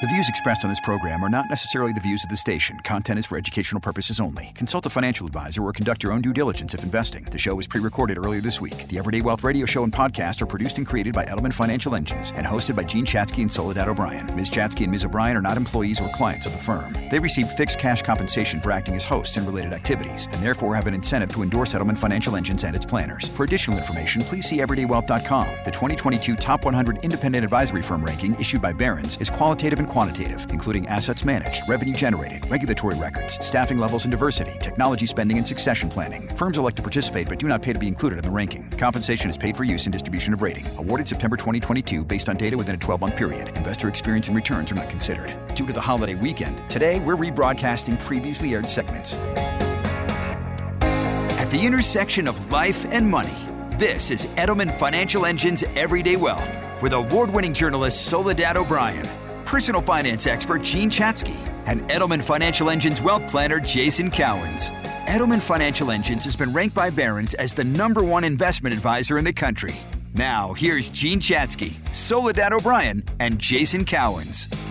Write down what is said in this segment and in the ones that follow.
The views expressed on this program are not necessarily the views of the station. Content is for educational purposes only. Consult a financial advisor or conduct your own due diligence if investing. The show was pre recorded earlier this week. The Everyday Wealth Radio Show and podcast are produced and created by Edelman Financial Engines and hosted by Jean Chatzky and Soledad O'Brien. Ms. Chatzky and Ms. O'Brien are not employees or clients of the firm. They receive fixed cash compensation for acting as hosts and related activities and therefore have an incentive to endorse Edelman Financial Engines and its planners. For additional information, please see everydaywealth.com. The 2022 Top 100 Independent Advisory Firm ranking issued by Barron's is qualitative and quantitative, including assets managed, revenue generated, regulatory records, staffing levels and diversity, technology spending, and succession planning. Firms elect to participate but do not pay to be included in the ranking. Compensation is paid for use in distribution of rating. Awarded September 2022 based on data within a 12 month period. Investor experience and returns are not considered. Due to the holiday weekend, today we're rebroadcasting previously aired segments. At the intersection of life and money, this is Edelman Financial Engine's Everyday Wealth with award winning journalist Soledad O'Brien personal finance expert Jean Chatzky, and Edelman Financial Engine's wealth planner Jason Cowens. Edelman Financial Engines has been ranked by Barron's as the number one investment advisor in the country. Now, here's Jean Chatzky, Soledad O'Brien, and Jason Cowens.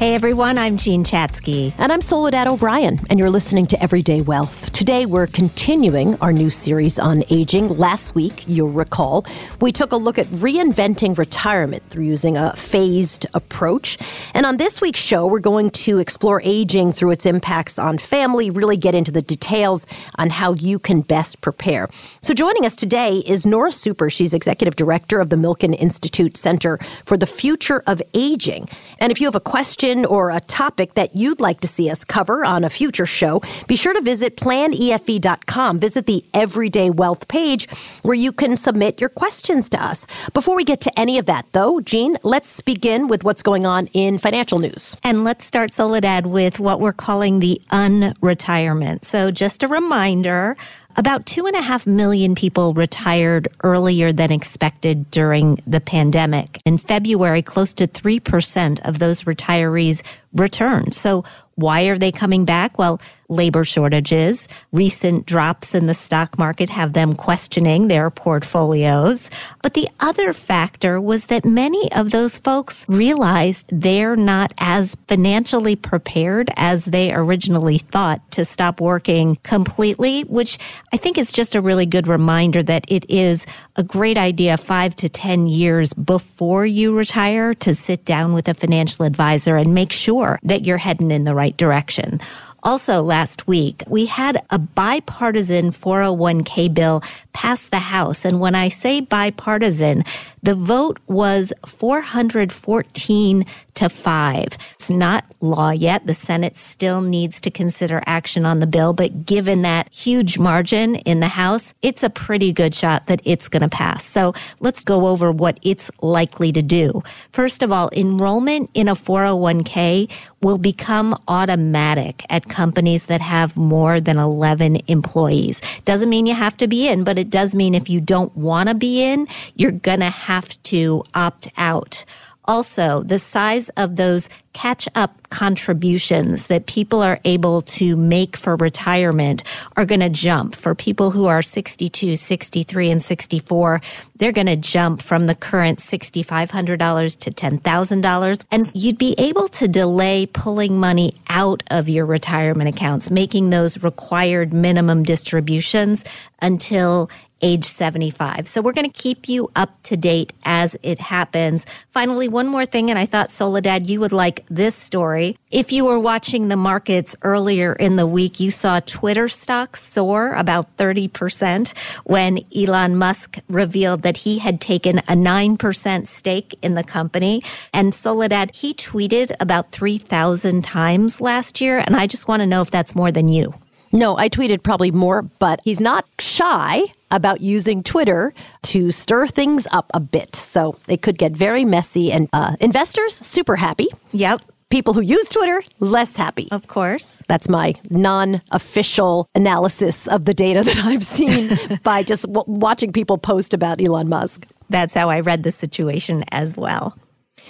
Hey everyone, I'm Jean Chatzky. And I'm Soledad O'Brien, and you're listening to Everyday Wealth. Today we're continuing our new series on aging. Last week, you'll recall, we took a look at reinventing retirement through using a phased approach. And on this week's show, we're going to explore aging through its impacts on family, really get into the details on how you can best prepare. So joining us today is Nora Super. She's executive director of the Milken Institute Center for the Future of Aging. And if you have a question, or a topic that you'd like to see us cover on a future show, be sure to visit planefe.com. Visit the Everyday Wealth page where you can submit your questions to us. Before we get to any of that, though, Jean, let's begin with what's going on in financial news. And let's start, Soledad, with what we're calling the unretirement. So, just a reminder about two and a half million people retired earlier than expected during the pandemic. In February, close to 3% of those retirees returned. So why are they coming back? Well, labor shortages, recent drops in the stock market have them questioning their portfolios. But the other factor was that many of those folks realized they're not as financially prepared as they originally thought to stop working completely, which I think is just a really good reminder that it is a great idea five to 10 years before you retire to sit down with a financial advisor and make sure that you're heading in the right direction. Also, last week, we had a bipartisan 401k bill pass the House. And when I say bipartisan, the vote was 414 to 5. It's not law yet. The Senate still needs to consider action on the bill, but given that huge margin in the House, it's a pretty good shot that it's going to pass. So let's go over what it's likely to do. First of all, enrollment in a 401k will become automatic at companies that have more than 11 employees. Doesn't mean you have to be in, but it does mean if you don't want to be in, you're going to have to opt out. Also, the size of those catch up contributions that people are able to make for retirement are going to jump. For people who are 62, 63, and 64, they're going to jump from the current $6,500 to $10,000. And you'd be able to delay pulling money out of your retirement accounts, making those required minimum distributions until age 75. So we're going to keep you up to date as it happens. Finally, one more thing, and I thought Soledad, you would like this story. If you were watching the markets earlier in the week, you saw Twitter stocks soar about 30% when Elon Musk revealed that he had taken a 9% stake in the company. And Soledad, he tweeted about 3,000 times last year. And I just want to know if that's more than you. No, I tweeted probably more, but he's not shy about using Twitter to stir things up a bit. So it could get very messy, and uh, investors super happy. Yep. People who use Twitter less happy. Of course. That's my non official analysis of the data that I've seen by just w- watching people post about Elon Musk. That's how I read the situation as well.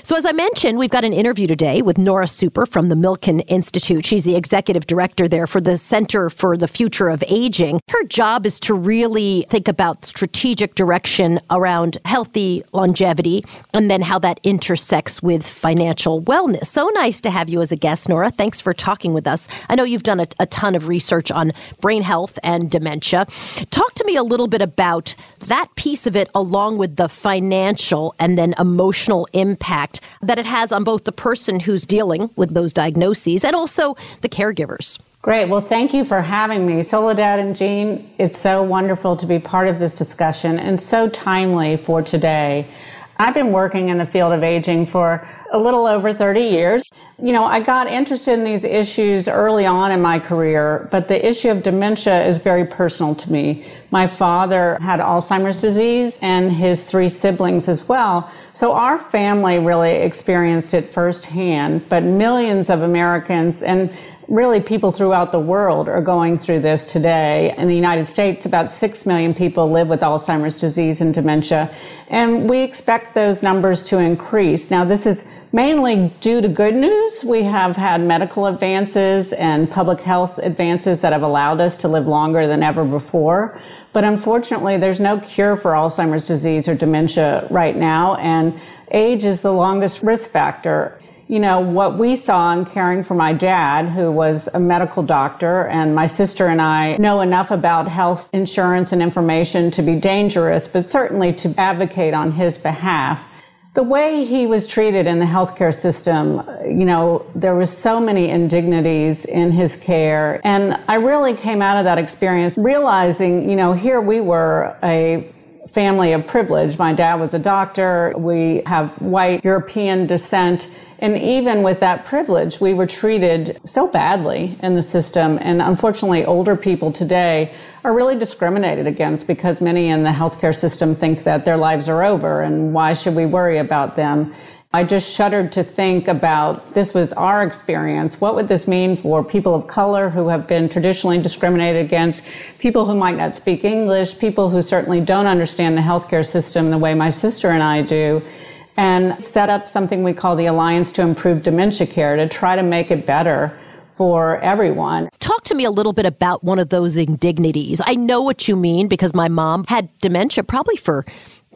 So, as I mentioned, we've got an interview today with Nora Super from the Milken Institute. She's the executive director there for the Center for the Future of Aging. Her job is to really think about strategic direction around healthy longevity and then how that intersects with financial wellness. So nice to have you as a guest, Nora. Thanks for talking with us. I know you've done a, a ton of research on brain health and dementia. Talk to me a little bit about that piece of it, along with the financial and then emotional impact that it has on both the person who's dealing with those diagnoses and also the caregivers. Great. Well, thank you for having me. Soledad and Jean, it's so wonderful to be part of this discussion and so timely for today. I've been working in the field of aging for a little over 30 years. You know, I got interested in these issues early on in my career, but the issue of dementia is very personal to me. My father had Alzheimer's disease and his three siblings as well. So our family really experienced it firsthand, but millions of Americans and really people throughout the world are going through this today. In the United States, about 6 million people live with Alzheimer's disease and dementia, and we expect those numbers to increase. Now, this is mainly due to good news. We have had medical advances and public health advances that have allowed us to live longer than ever before. But unfortunately, there's no cure for Alzheimer's disease or dementia right now, and age is the longest risk factor you know, what we saw in caring for my dad, who was a medical doctor, and my sister and I know enough about health insurance and information to be dangerous, but certainly to advocate on his behalf. The way he was treated in the healthcare system, you know, there was so many indignities in his care. And I really came out of that experience realizing, you know, here we were a family of privilege. My dad was a doctor. We have white European descent and even with that privilege, we were treated so badly in the system. And unfortunately, older people today are really discriminated against because many in the healthcare system think that their lives are over and why should we worry about them? I just shuddered to think about this was our experience. What would this mean for people of color who have been traditionally discriminated against, people who might not speak English, people who certainly don't understand the healthcare system the way my sister and I do? And set up something we call the Alliance to Improve Dementia Care to try to make it better for everyone. Talk to me a little bit about one of those indignities. I know what you mean because my mom had dementia probably for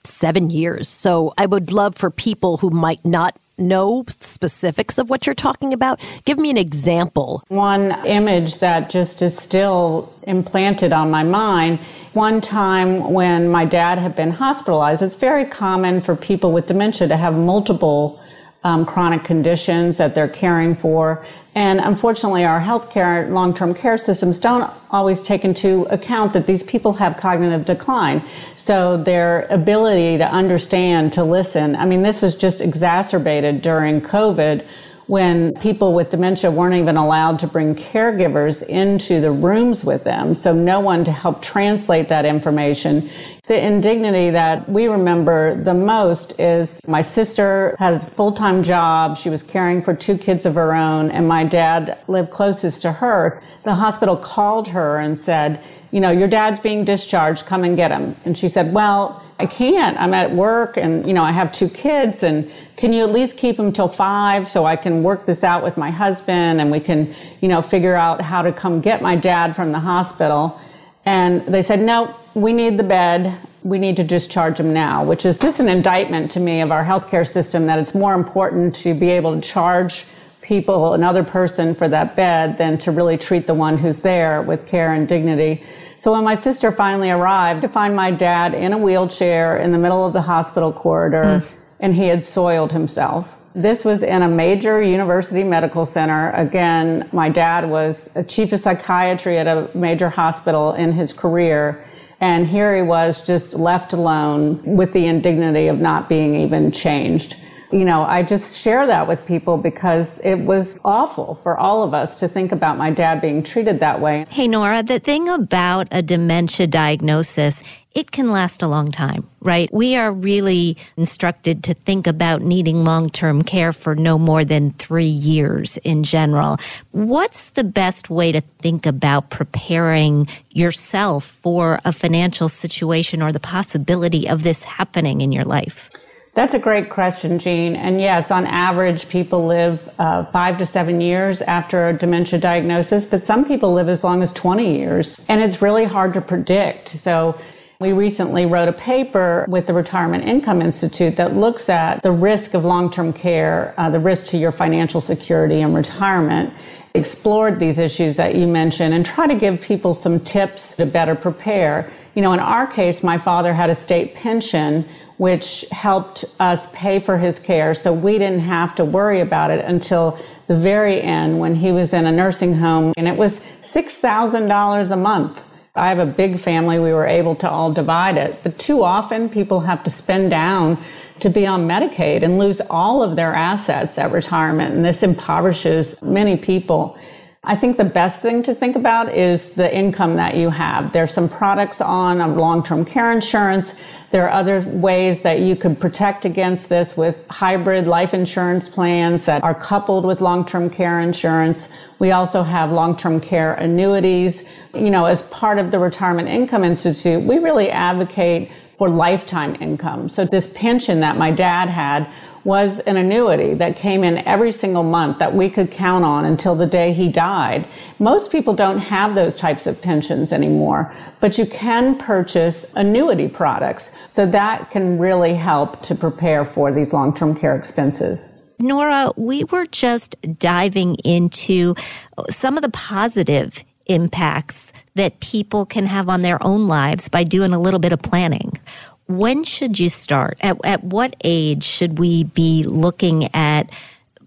seven years. So I would love for people who might not know specifics of what you're talking about? Give me an example. One image that just is still implanted on my mind. One time when my dad had been hospitalized, it's very common for people with dementia to have multiple um, chronic conditions that they're caring for. And unfortunately, our healthcare, long-term care systems don't always take into account that these people have cognitive decline. So their ability to understand, to listen, I mean, this was just exacerbated during COVID when people with dementia weren't even allowed to bring caregivers into the rooms with them. So no one to help translate that information. The indignity that we remember the most is my sister had a full-time job. She was caring for two kids of her own and my dad lived closest to her. The hospital called her and said, you know, your dad's being discharged. Come and get him. And she said, well, I can't. I'm at work and, you know, I have two kids and can you at least keep them till five so I can work this out with my husband and we can, you know, figure out how to come get my dad from the hospital. And they said, no, we need the bed. We need to discharge him now, which is just an indictment to me of our healthcare system that it's more important to be able to charge people, another person for that bed than to really treat the one who's there with care and dignity. So when my sister finally arrived to find my dad in a wheelchair in the middle of the hospital corridor mm. and he had soiled himself. This was in a major university medical center. Again, my dad was a chief of psychiatry at a major hospital in his career. And here he was just left alone with the indignity of not being even changed you know, I just share that with people because it was awful for all of us to think about my dad being treated that way. Hey, Nora, the thing about a dementia diagnosis, it can last a long time, right? We are really instructed to think about needing long term care for no more than three years in general. What's the best way to think about preparing yourself for a financial situation or the possibility of this happening in your life? That's a great question, Jean. And yes, on average, people live uh, five to seven years after a dementia diagnosis, but some people live as long as 20 years. And it's really hard to predict. So we recently wrote a paper with the Retirement Income Institute that looks at the risk of long-term care, uh, the risk to your financial security and retirement explored these issues that you mentioned and try to give people some tips to better prepare. You know, in our case, my father had a state pension which helped us pay for his care. So we didn't have to worry about it until the very end when he was in a nursing home and it was $6,000 a month. I have a big family. We were able to all divide it, but too often people have to spend down to be on Medicaid and lose all of their assets at retirement. And this impoverishes many people. I think the best thing to think about is the income that you have. There's some products on long-term care insurance. There are other ways that you could protect against this with hybrid life insurance plans that are coupled with long-term care insurance. We also have long-term care annuities. You know, as part of the Retirement Income Institute, we really advocate for lifetime income. So this pension that my dad had was an annuity that came in every single month that we could count on until the day he died. Most people don't have those types of pensions anymore, but you can purchase annuity products. So that can really help to prepare for these long-term care expenses. Nora, we were just diving into some of the positive impacts that people can have on their own lives by doing a little bit of planning. When should you start? At, at what age should we be looking at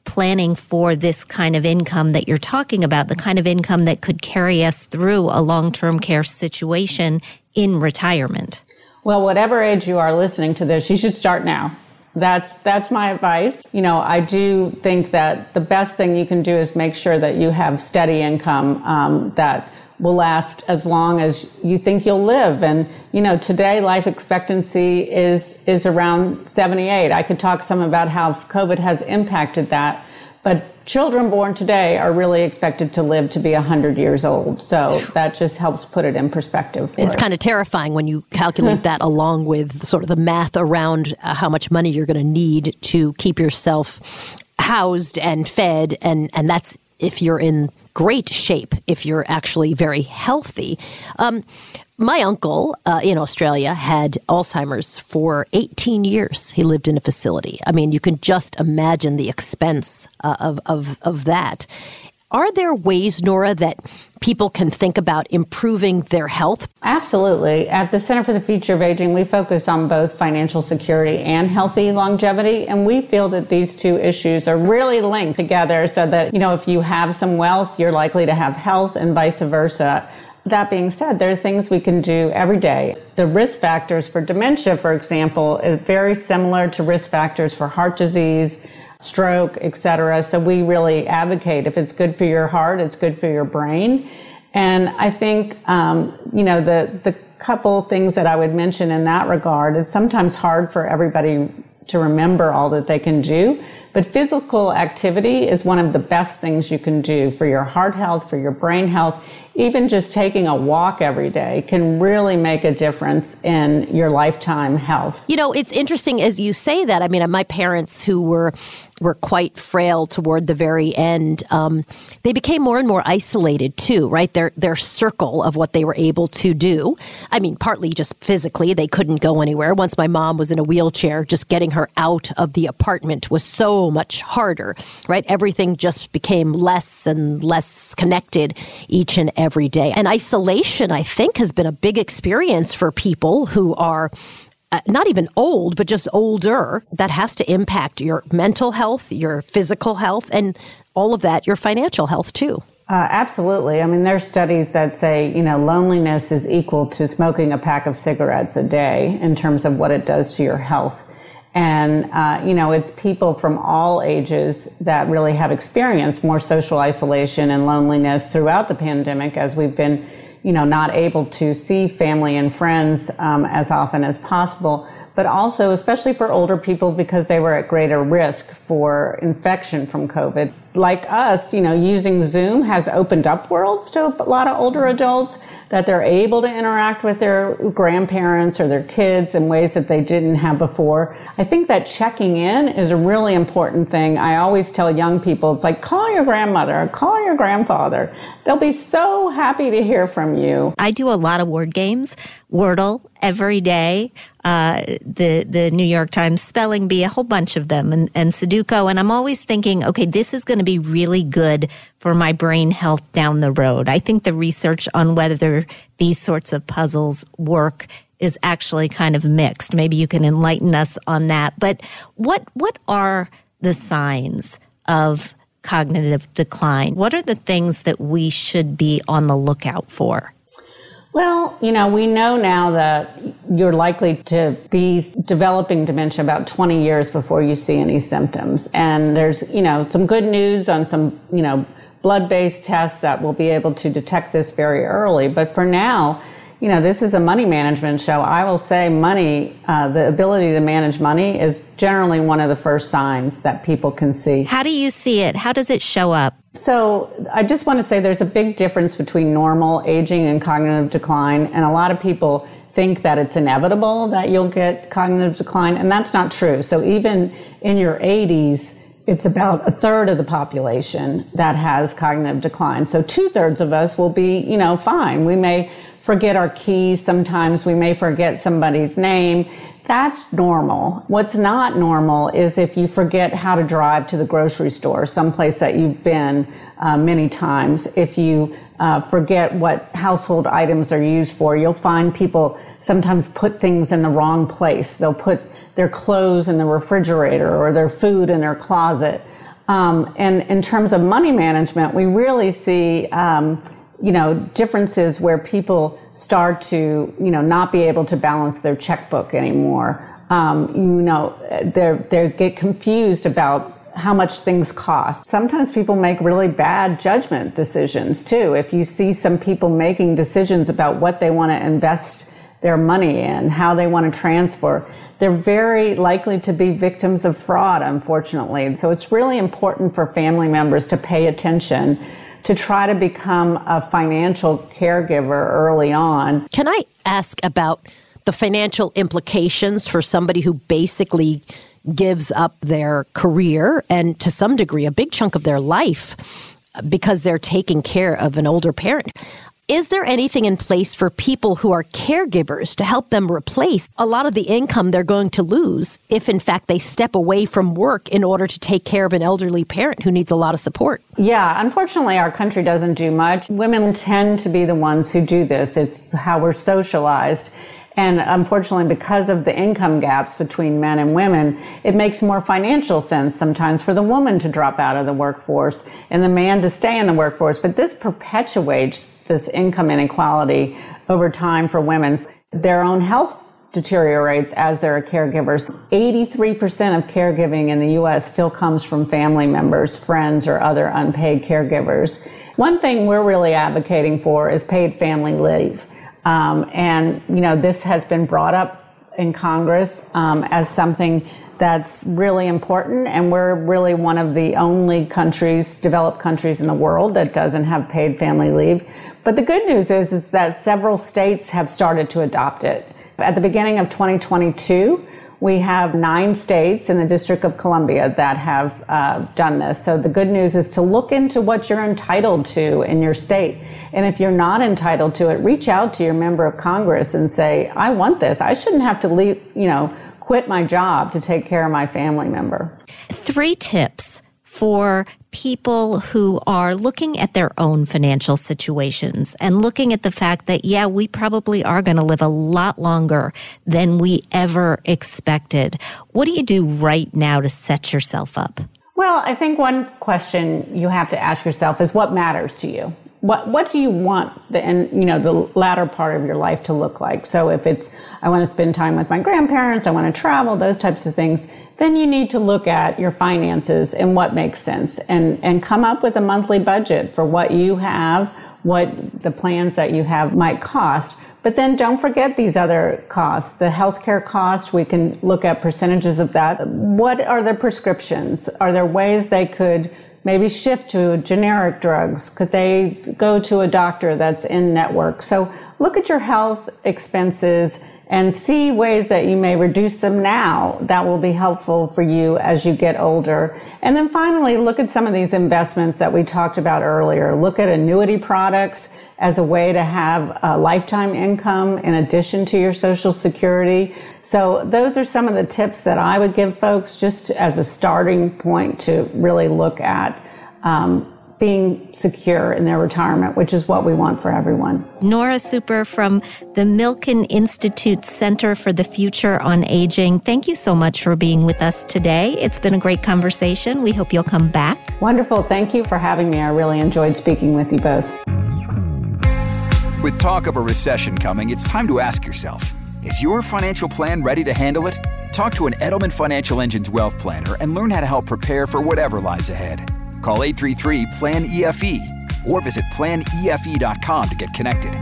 planning for this kind of income that you're talking about, the kind of income that could carry us through a long term care situation in retirement? Well, whatever age you are listening to this, you should start now. That's that's my advice. You know, I do think that the best thing you can do is make sure that you have steady income um, that will last as long as you think you'll live. And you know, today life expectancy is is around 78. I could talk some about how COVID has impacted that, but children born today are really expected to live to be 100 years old. So that just helps put it in perspective. It's kind of terrifying when you calculate that along with sort of the math around uh, how much money you're going to need to keep yourself housed and fed and and that's if you're in great shape if you're actually very healthy. Um, my uncle uh, in Australia had Alzheimer's for 18 years. He lived in a facility. I mean, you can just imagine the expense uh, of, of, of that. Are there ways, Nora, that people can think about improving their health? Absolutely. At the Center for the Future of Aging, we focus on both financial security and healthy longevity. And we feel that these two issues are really linked together so that, you know, if you have some wealth, you're likely to have health and vice versa. That being said, there are things we can do every day. The risk factors for dementia, for example, is very similar to risk factors for heart disease, stroke, etc. So we really advocate if it's good for your heart, it's good for your brain. And I think, um, you know, the, the couple things that I would mention in that regard, it's sometimes hard for everybody to remember all that they can do. But physical activity is one of the best things you can do for your heart health, for your brain health. Even just taking a walk every day can really make a difference in your lifetime health. You know, it's interesting as you say that. I mean, my parents who were were quite frail toward the very end, um, they became more and more isolated too, right? Their their circle of what they were able to do. I mean, partly just physically, they couldn't go anywhere. Once my mom was in a wheelchair, just getting her out of the apartment was so much harder, right? Everything just became less and less connected each and every day. And isolation, I think, has been a big experience for people who are uh, not even old, but just older, that has to impact your mental health, your physical health, and all of that, your financial health too. Uh, absolutely. I mean, there's studies that say, you know, loneliness is equal to smoking a pack of cigarettes a day in terms of what it does to your health. And, uh, you know, it's people from all ages that really have experienced more social isolation and loneliness throughout the pandemic as we've been you know, not able to see family and friends um, as often as possible, but also, especially for older people, because they were at greater risk for infection from COVID. Like us, you know, using Zoom has opened up worlds to a lot of older adults that they're able to interact with their grandparents or their kids in ways that they didn't have before. I think that checking in is a really important thing. I always tell young people, it's like, call your grandmother, call your grandfather. They'll be so happy to hear from you. I do a lot of word games, Wordle every day. Uh, the the New York Times spelling bee, a whole bunch of them, and, and Sudoku. And I'm always thinking, okay, this is going to be really good for my brain health down the road. I think the research on whether these sorts of puzzles work is actually kind of mixed. Maybe you can enlighten us on that. But what what are the signs of cognitive decline? What are the things that we should be on the lookout for? Well, you know, we know now that you're likely to be developing dementia about 20 years before you see any symptoms. And there's, you know, some good news on some, you know, blood based tests that will be able to detect this very early. But for now, you know, this is a money management show. I will say money, uh, the ability to manage money is generally one of the first signs that people can see. How do you see it? How does it show up? So I just want to say there's a big difference between normal aging and cognitive decline. And a lot of people think that it's inevitable that you'll get cognitive decline. And that's not true. So even in your 80s, it's about a third of the population that has cognitive decline. So two thirds of us will be, you know, fine. We may forget our keys. Sometimes we may forget somebody's name. That's normal. What's not normal is if you forget how to drive to the grocery store, someplace that you've been uh, many times. If you uh, forget what household items are used for, you'll find people sometimes put things in the wrong place. They'll put their clothes in the refrigerator or their food in their closet. Um, and in terms of money management, we really see um, you know, differences where people start to, you know, not be able to balance their checkbook anymore. Um, you know, they they get confused about how much things cost. Sometimes people make really bad judgment decisions too. If you see some people making decisions about what they want to invest their money in, how they want to transfer, they're very likely to be victims of fraud, unfortunately. So it's really important for family members to pay attention to try to become a financial caregiver early on. Can I ask about the financial implications for somebody who basically gives up their career and to some degree a big chunk of their life because they're taking care of an older parent? Is there anything in place for people who are caregivers to help them replace a lot of the income they're going to lose if, in fact, they step away from work in order to take care of an elderly parent who needs a lot of support? Yeah, unfortunately, our country doesn't do much. Women tend to be the ones who do this, it's how we're socialized. And unfortunately, because of the income gaps between men and women, it makes more financial sense sometimes for the woman to drop out of the workforce and the man to stay in the workforce. But this perpetuates this income inequality over time for women. Their own health deteriorates as they're caregivers. 83% of caregiving in the US still comes from family members, friends, or other unpaid caregivers. One thing we're really advocating for is paid family leave. Um, and, you know, this has been brought up in Congress um, as something that's really important. And we're really one of the only countries, developed countries in the world that doesn't have paid family leave. But the good news is, is that several states have started to adopt it. At the beginning of 2022, we have nine states in the District of Columbia that have uh, done this. So the good news is to look into what you're entitled to in your state. And if you're not entitled to it, reach out to your member of Congress and say, I want this. I shouldn't have to leave, you know, quit my job to take care of my family member. Three tips for people who are looking at their own financial situations and looking at the fact that, yeah, we probably are going to live a lot longer than we ever expected. What do you do right now to set yourself up? Well, I think one question you have to ask yourself is what matters to you? What what do you want the and you know the latter part of your life to look like? So if it's i want to spend time with my grandparents i want to travel those types of things then you need to look at your finances and what makes sense and and come up with a monthly budget for what you have what the plans that you have might cost. But then don't forget these other costs the healthcare cost we can look at percentages of that. What are the prescriptions? Are there ways they could maybe shift to generic drugs? Could they go to a doctor that's in network? So look at your health expenses and see ways that you may reduce them now that will be helpful for you as you get older. And then finally, look at some of these investments that we talked about earlier. Look at annuity products as a way to have a lifetime income in addition to your social security. So those are some of the tips that I would give folks just as a starting point to really look at um, being secure in their retirement, which is what we want for everyone. Nora Super from the Milken Institute Center for the Future on Aging. Thank you so much for being with us today. It's been a great conversation. We hope you'll come back. Wonderful. Thank you for having me. I really enjoyed speaking with you both. With talk of a recession coming, it's time to ask yourself Is your financial plan ready to handle it? Talk to an Edelman Financial Engines wealth planner and learn how to help prepare for whatever lies ahead. Call 833 PLAN EFE or visit planefe.com to get connected.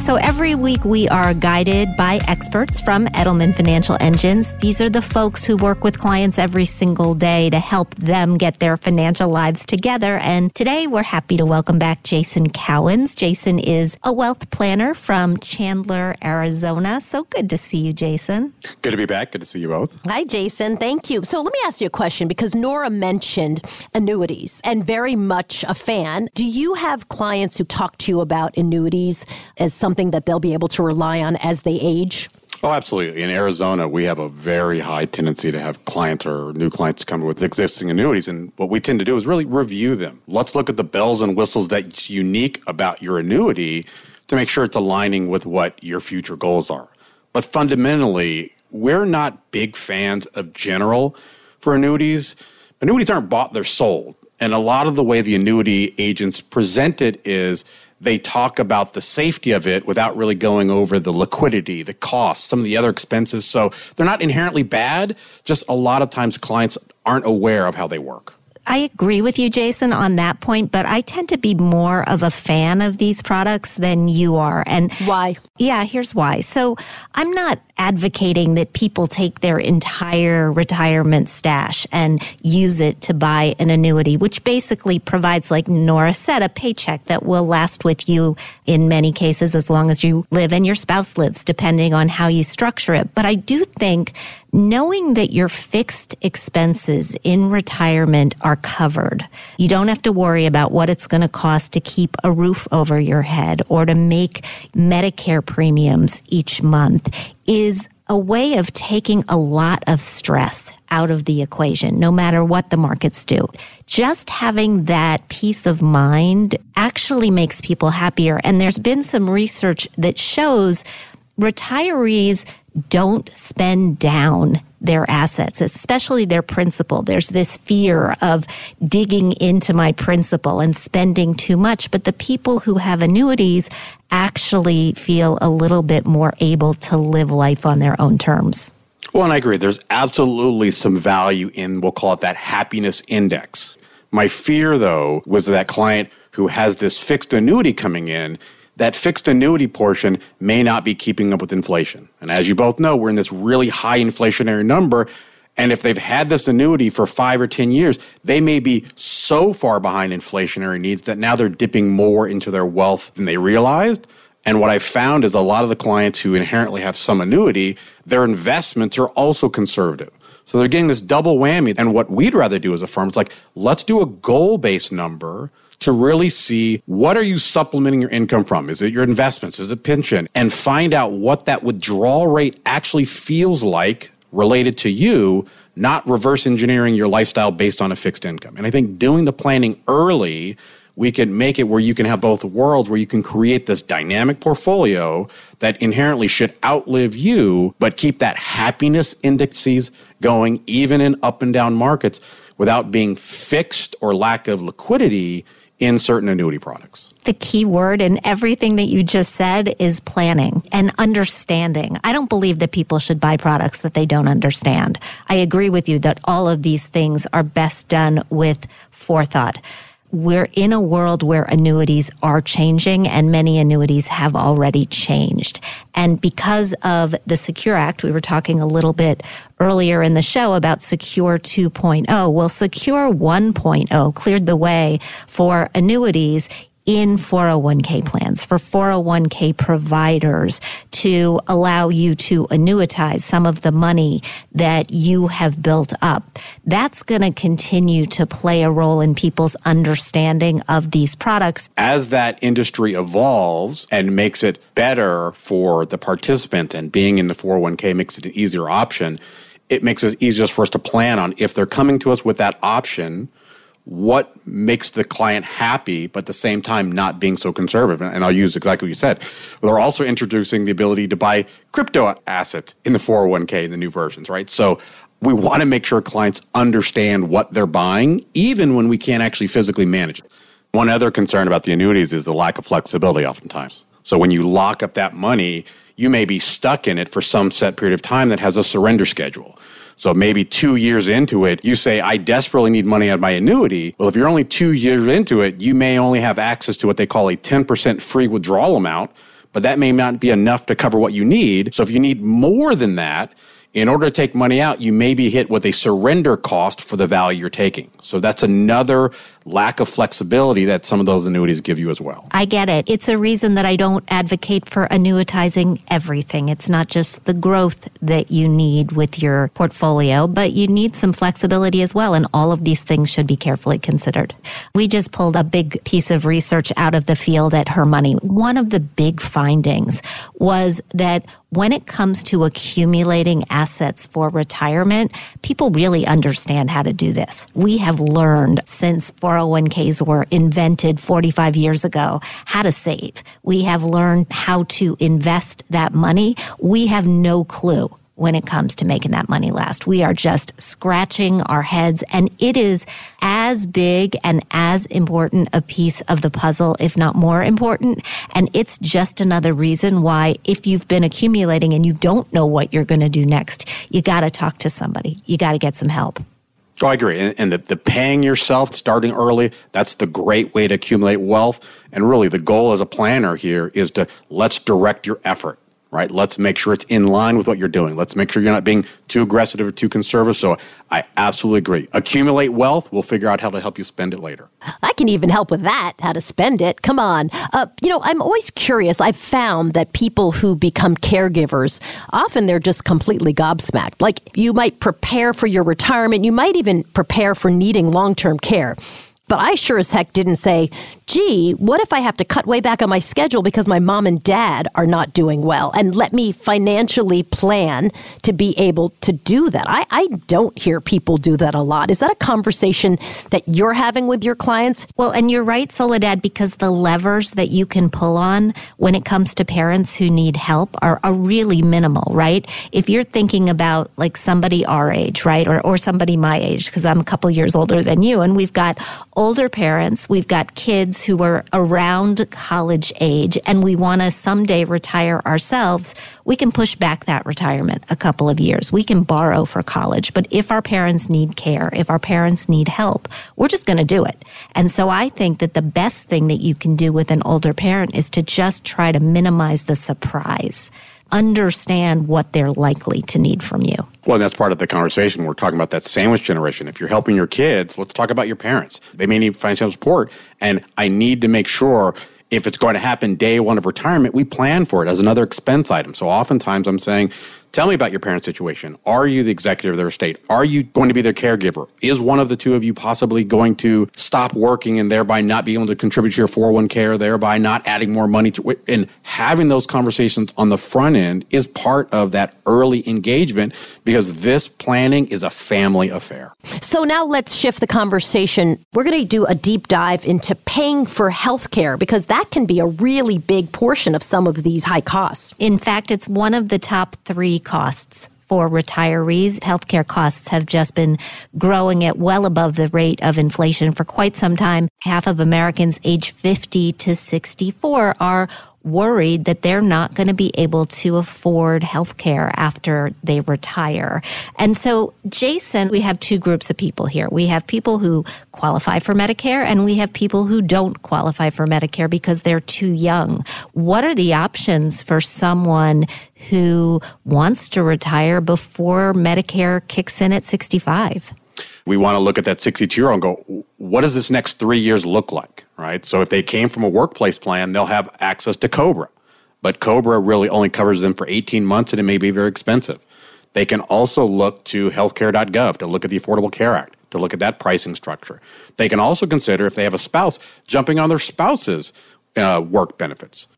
So every week we are guided by experts from Edelman Financial Engines. These are the folks who work with clients every single day to help them get their financial lives together. And today we're happy to welcome back Jason Cowens. Jason is a wealth planner from Chandler, Arizona. So good to see you, Jason. Good to be back. Good to see you both. Hi, Jason. Thank you. So let me ask you a question because Nora mentioned annuities and very much a fan. Do you have clients who talk to you about annuities as something something that they'll be able to rely on as they age? Oh, absolutely. In Arizona, we have a very high tendency to have clients or new clients come with existing annuities. And what we tend to do is really review them. Let's look at the bells and whistles that's unique about your annuity to make sure it's aligning with what your future goals are. But fundamentally, we're not big fans of general for annuities. Annuities aren't bought, they're sold. And a lot of the way the annuity agents present it is they talk about the safety of it without really going over the liquidity, the cost, some of the other expenses. So they're not inherently bad, just a lot of times clients aren't aware of how they work. I agree with you, Jason, on that point, but I tend to be more of a fan of these products than you are. And why? Yeah, here's why. So I'm not advocating that people take their entire retirement stash and use it to buy an annuity, which basically provides, like Nora said, a paycheck that will last with you in many cases as long as you live and your spouse lives, depending on how you structure it. But I do think knowing that your fixed expenses in retirement are covered. You don't have to worry about what it's going to cost to keep a roof over your head or to make Medicare premiums each month is a way of taking a lot of stress out of the equation, no matter what the markets do. Just having that peace of mind actually makes people happier. And there's been some research that shows retirees don't spend down their assets, especially their principal. There's this fear of digging into my principal and spending too much. But the people who have annuities actually feel a little bit more able to live life on their own terms. Well, and I agree. There's absolutely some value in, we'll call it that happiness index. My fear, though, was that client who has this fixed annuity coming in that fixed annuity portion may not be keeping up with inflation. And as you both know, we're in this really high inflationary number. And if they've had this annuity for five or 10 years, they may be so far behind inflationary needs that now they're dipping more into their wealth than they realized. And what I found is a lot of the clients who inherently have some annuity, their investments are also conservative. So they're getting this double whammy. And what we'd rather do as a firm is like, let's do a goal based number to really see what are you supplementing your income from? Is it your investments? Is it pension? And find out what that withdrawal rate actually feels like related to you, not reverse engineering your lifestyle based on a fixed income. And I think doing the planning early, we can make it where you can have both worlds, where you can create this dynamic portfolio that inherently should outlive you, but keep that happiness indices going even in up and down markets without being fixed or lack of liquidity in certain annuity products. The key word in everything that you just said is planning and understanding. I don't believe that people should buy products that they don't understand. I agree with you that all of these things are best done with forethought. We're in a world where annuities are changing and many annuities have already changed. And because of the Secure Act, we were talking a little bit earlier in the show about Secure 2.0. Well, Secure 1.0 cleared the way for annuities in 401k plans for 401k providers to allow you to annuitize some of the money that you have built up. That's going to continue to play a role in people's understanding of these products. As that industry evolves and makes it better for the participant and being in the 401k makes it an easier option, it makes it easier for us to plan on if they're coming to us with that option what makes the client happy, but at the same time not being so conservative. And I'll use exactly what you said. They're also introducing the ability to buy crypto assets in the 401k in the new versions, right? So we want to make sure clients understand what they're buying, even when we can't actually physically manage it. One other concern about the annuities is the lack of flexibility oftentimes. So when you lock up that money, you may be stuck in it for some set period of time that has a surrender schedule. So maybe two years into it, you say, I desperately need money out of my annuity. Well, if you're only two years into it, you may only have access to what they call a 10% free withdrawal amount, but that may not be enough to cover what you need. So if you need more than that, in order to take money out, you may be hit with a surrender cost for the value you're taking. So that's another lack of flexibility that some of those annuities give you as well. I get it. It's a reason that I don't advocate for annuitizing everything. It's not just the growth that you need with your portfolio, but you need some flexibility as well. And all of these things should be carefully considered. We just pulled a big piece of research out of the field at Her Money. One of the big findings was that when it comes to accumulating assets for retirement, people really understand how to do this. We have learned since 401ks were invented 45 years ago how to save. We have learned how to invest that money. We have no clue when it comes to making that money last. We are just scratching our heads and it is as big and as important a piece of the puzzle, if not more important. And it's just another reason why if you've been accumulating and you don't know what you're going to do next, you got to talk to somebody. You got to get some help. Oh, I agree. And, and the, the paying yourself, starting early, that's the great way to accumulate wealth. And really, the goal as a planner here is to let's direct your effort right? Let's make sure it's in line with what you're doing. Let's make sure you're not being too aggressive or too conservative. So I absolutely agree. Accumulate wealth. We'll figure out how to help you spend it later. I can even help with that, how to spend it. Come on. Uh, you know, I'm always curious. I've found that people who become caregivers, often they're just completely gobsmacked. Like you might prepare for your retirement, you might even prepare for needing long term care. But I sure as heck didn't say, gee, what if I have to cut way back on my schedule because my mom and dad are not doing well? And let me financially plan to be able to do that. I, I don't hear people do that a lot. Is that a conversation that you're having with your clients? Well, and you're right, Soledad, because the levers that you can pull on when it comes to parents who need help are, are really minimal, right? If you're thinking about like somebody our age, right? Or, or somebody my age, because I'm a couple years older than you, and we've got older parents, we've got kids who are around college age, and we want to someday retire ourselves, we can push back that retirement a couple of years. We can borrow for college. But if our parents need care, if our parents need help, we're just going to do it. And so I think that the best thing that you can do with an older parent is to just try to minimize the surprise understand what they're likely to need from you. Well, that's part of the conversation. We're talking about that sandwich generation. If you're helping your kids, let's talk about your parents. They may need financial support, and I need to make sure if it's going to happen day one of retirement, we plan for it as another expense item. So oftentimes I'm saying, Tell me about your parents' situation. Are you the executive of their estate? Are you going to be their caregiver? Is one of the two of you possibly going to stop working and thereby not be able to contribute to your 401k or thereby not adding more money to it? And having those conversations on the front end is part of that early engagement because this planning is a family affair. So now let's shift the conversation. We're going to do a deep dive into paying for health care because that can be a really big portion of some of these high costs. In fact, it's one of the top three costs for retirees. Healthcare costs have just been growing at well above the rate of inflation for quite some time. Half of Americans age 50 to 64 are worried that they're not going to be able to afford health care after they retire. And so, Jason, we have two groups of people here. We have people who qualify for Medicare and we have people who don't qualify for Medicare because they're too young. What are the options for someone who wants to retire before Medicare kicks in at 65? We want to look at that 62 year old and go, what does this next three years look like? Right. So if they came from a workplace plan, they'll have access to Cobra. But Cobra really only covers them for 18 months and it may be very expensive. They can also look to healthcare.gov to look at the Affordable Care Act, to look at that pricing structure. They can also consider, if they have a spouse, jumping on their spouse's uh, work benefits.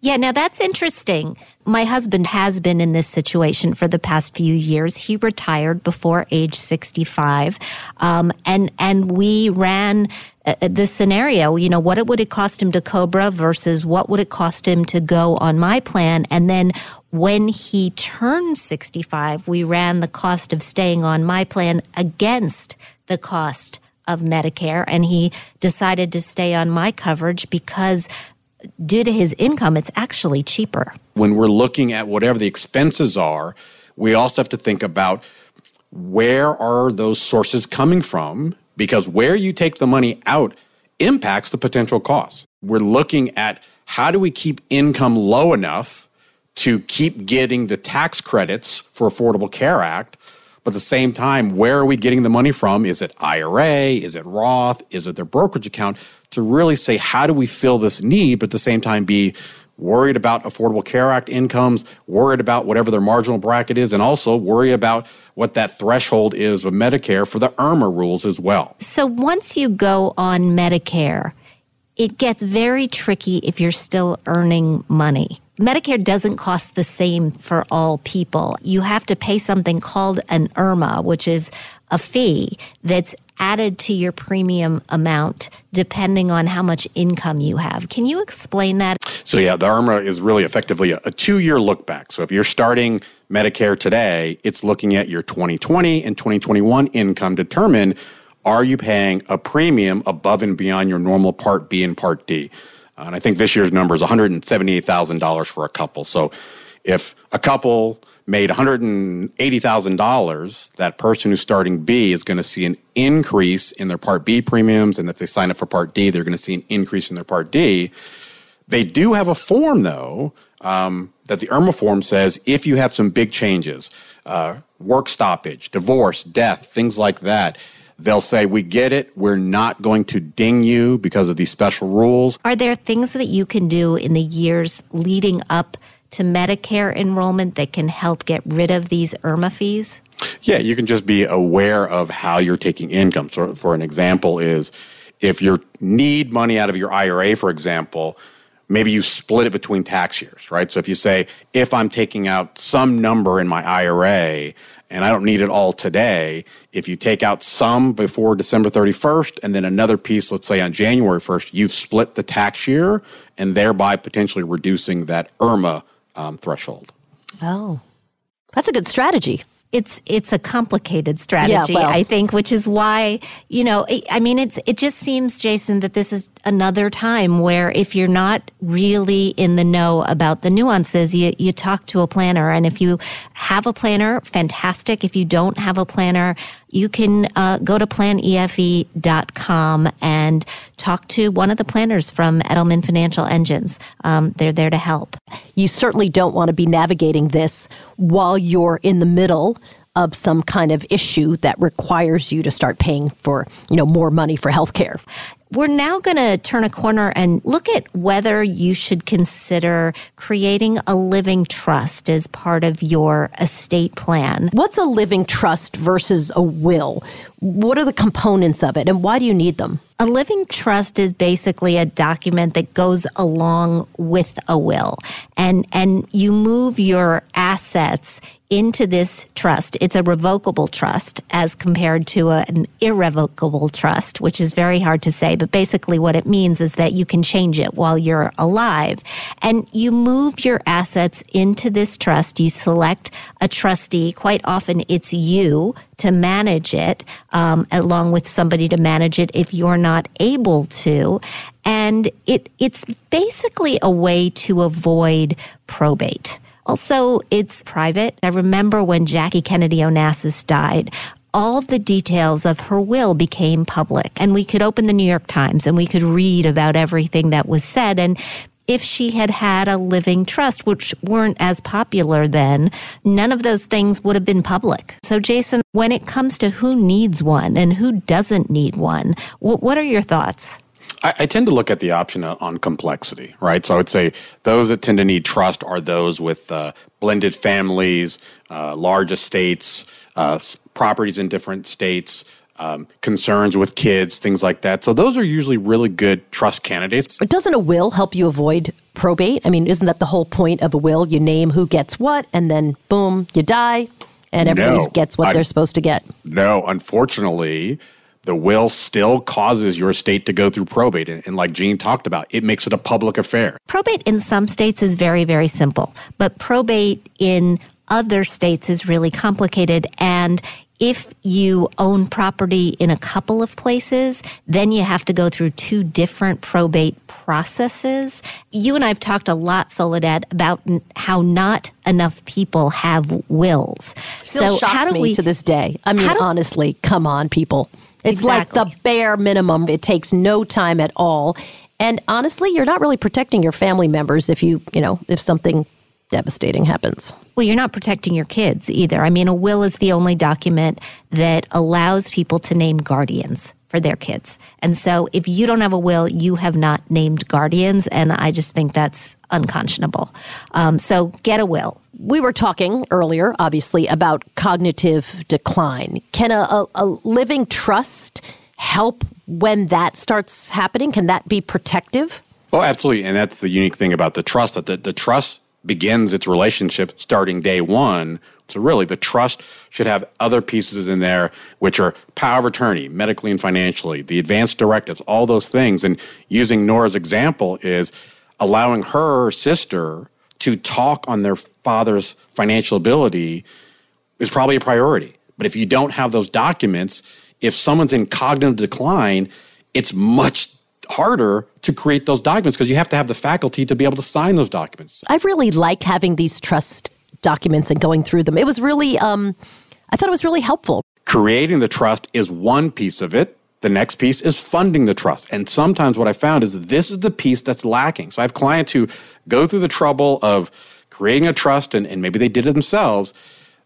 Yeah, now that's interesting. My husband has been in this situation for the past few years. He retired before age 65. Um, and, and we ran uh, uh, the scenario, you know, what it would it cost him to Cobra versus what would it cost him to go on my plan? And then when he turned 65, we ran the cost of staying on my plan against the cost of Medicare and he decided to stay on my coverage because due to his income, it's actually cheaper. When we're looking at whatever the expenses are, we also have to think about where are those sources coming from? Because where you take the money out impacts the potential costs. We're looking at how do we keep income low enough to keep getting the tax credits for Affordable Care Act, but at the same time, where are we getting the money from? Is it IRA? Is it Roth? Is it their brokerage account? To really say, how do we fill this need, but at the same time be worried about Affordable Care Act incomes, worried about whatever their marginal bracket is, and also worry about what that threshold is with Medicare for the IRMAA rules as well. So once you go on Medicare, it gets very tricky if you're still earning money. Medicare doesn't cost the same for all people. You have to pay something called an IRMAA, which is a fee that's added to your premium amount depending on how much income you have. Can you explain that? So, yeah, the IRMAA is really effectively a, a two year look back. So, if you're starting Medicare today, it's looking at your 2020 and 2021 income determine are you paying a premium above and beyond your normal Part B and Part D? And I think this year's number is $178,000 for a couple. So if a couple made $180,000, that person who's starting B is going to see an increase in their Part B premiums. And if they sign up for Part D, they're going to see an increase in their Part D. They do have a form, though, um, that the IRMAA form says if you have some big changes, uh, work stoppage, divorce, death, things like that, They'll say, We get it. We're not going to ding you because of these special rules. Are there things that you can do in the years leading up to Medicare enrollment that can help get rid of these IRMAA fees? Yeah, you can just be aware of how you're taking income. So, for an example, is if you need money out of your IRA, for example, maybe you split it between tax years, right? So if you say, if I'm taking out some number in my IRA, and I don't need it all today. If you take out some before December 31st and then another piece, let's say on January 1st, you've split the tax year and thereby potentially reducing that IRMAA um, threshold. Oh, that's a good strategy it's it's a complicated strategy, yeah, well. I think, which is why you know. I mean, it's it just seems, Jason, that this is another time where if you're not really in the know about the nuances, you you talk to a planner, and if you have a planner, fantastic. If you don't have a planner, you can uh, go to planefe.com and talk to one of the planners from Edelman Financial Engines. Um, they're there to help. You certainly don't want to be navigating this while you're in the middle of some kind of issue that requires you to start paying for, you know, more money for health care. We're now going to turn a corner and look at whether you should consider creating a living trust as part of your estate plan. What's a living trust versus a will? What are the components of it and why do you need them? A living trust is basically a document that goes along with a will and and you move your assets into this trust. It's a revocable trust as compared to a, an irrevocable trust, which is very hard to say, but basically what it means is that you can change it while you're alive. And you move your assets into this trust. You select a trustee. Quite often it's you to manage it, um, along with somebody to manage it if you're not able to. And it, it's basically a way to avoid probate. Also, it's private. I remember when Jackie Kennedy Onassis died, all the details of her will became public and we could open the New York Times and we could read about everything that was said. And if she had had a living trust, which weren't as popular then, none of those things would have been public. So, Jason, when it comes to who needs one and who doesn't need one, what are your thoughts? I, tend to look at the option on complexity, right? So I would say those that tend to need trust are those with uh, blended families, uh, large estates, uh, properties in different states. Um, concerns with kids, things like that. So those are usually really good trust candidates. But doesn't a will help you avoid probate? I mean, isn't that the whole point of a will? You name who gets what, and then boom, you die, and everybody no, gets what I, they're supposed to get. No, unfortunately, the will still causes your state to go through probate. And, and, like Jean talked about, it makes it a public affair. Probate in some states is very, very simple, but probate in other states is really complicated. And if you own property in a couple of places, then you have to go through two different probate processes. You and I have talked a lot, Soledad, about how not enough people have wills. Still so how do we to this day? I mean, do, honestly, come on, people. It's exactly. like the bare minimum. It takes no time at all. And honestly, you're not really protecting your family members if you, you know, if something devastating happens. Well, you're not protecting your kids either. I mean, a will is the only document that allows people to name guardians for their kids. And so if you don't have a will, you have not named guardians. And I just think that's unconscionable. Um, so get a will. We were talking earlier, obviously, about cognitive decline. Can a, a, a living trust help when that starts happening? Can that be protective? Oh, absolutely. And that's the unique thing about the trust that the, the trust begins its relationship starting day one. So, really, the trust should have other pieces in there, which are power of attorney, medically and financially, the advanced directives, all those things. And using Nora's example is allowing her sister to talk on their father's financial ability is probably a priority. But if you don't have those documents, if someone's in cognitive decline, it's much harder to create those documents because you have to have the faculty to be able to sign those documents. I really like having these trust documents and going through them. It was really, um, I thought it was really helpful. Creating the trust is one piece of it. The next piece is funding the trust. And sometimes what I found is this is the piece that's lacking. So I have clients who go through the trouble of creating a trust and, and maybe they did it themselves.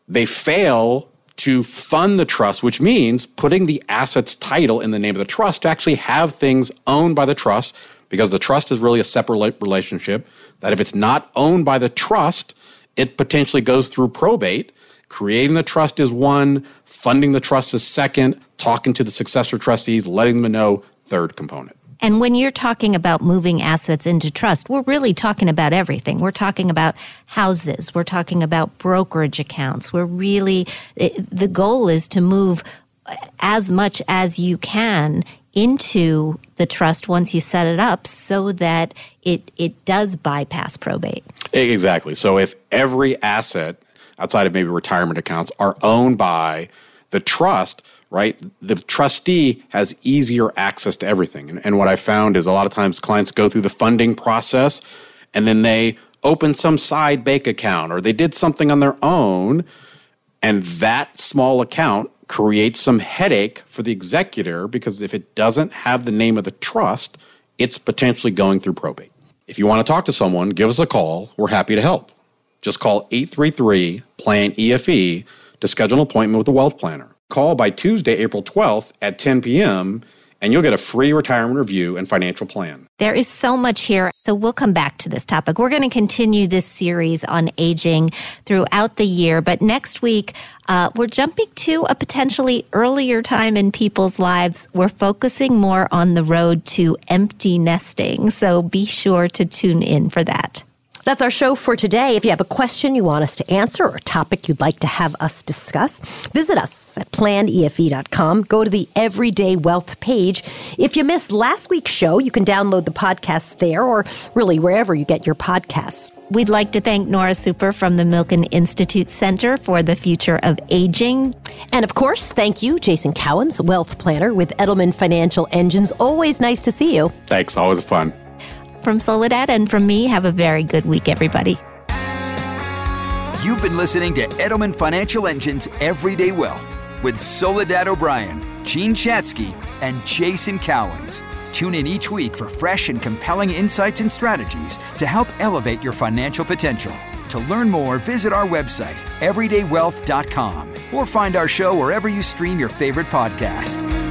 They fail to fund the trust, which means putting the assets title in the name of the trust to actually have things owned by the trust, because the trust is really a separate relationship. That if it's not owned by the trust, it potentially goes through probate. Creating the trust is one, funding the trust is second, talking to the successor trustees, letting them know, third component. And when you're talking about moving assets into trust, we're really talking about everything. We're talking about houses. We're talking about brokerage accounts. We're really, eh, the goal is to move as much as you can into the trust once you set it up so that it, it does bypass probate. Exactly. So if every asset outside of maybe retirement accounts are owned by the trust, right? The trustee has easier access to everything. And, and, what I found is a lot of times clients go through the funding process and then they open some side bank account or they did something on their own. And that small account creates some headache for the executor because if it doesn't have the name of the trust, it's potentially going through probate. If you want to talk to someone, give us a call. We're happy to help. Just call 833 PLAN EFE to schedule an appointment with a wealth planner. Call by Tuesday, April 12th at 10 p.m., and you'll get a free retirement review and financial plan. There is so much here, so we'll come back to this topic. We're going to continue this series on aging throughout the year, but next week, uh, we're jumping to a potentially earlier time in people's lives. We're focusing more on the road to empty nesting, so be sure to tune in for that. That's our show for today. If you have a question you want us to answer or a topic you'd like to have us discuss, visit us at planefe.com. Go to the Everyday Wealth page. If you missed last week's show, you can download the podcast there or really wherever you get your podcasts. We'd like to thank Nora Super from the Milken Institute Center for the Future of Aging. And of course, thank you, Jason Cowens, wealth planner with Edelman Financial Engines. Always nice to see you. Thanks. Always fun. From Soledad and from me, have a very good week, everybody. You've been listening to Edelman Financial Engines Everyday Wealth with Soledad O'Brien, Jean Chatzky, and Jason Cowens. Tune in each week for fresh and compelling insights and strategies to help elevate your financial potential. To learn more, visit our website, everydaywealth.com, or find our show wherever you stream your favorite podcast.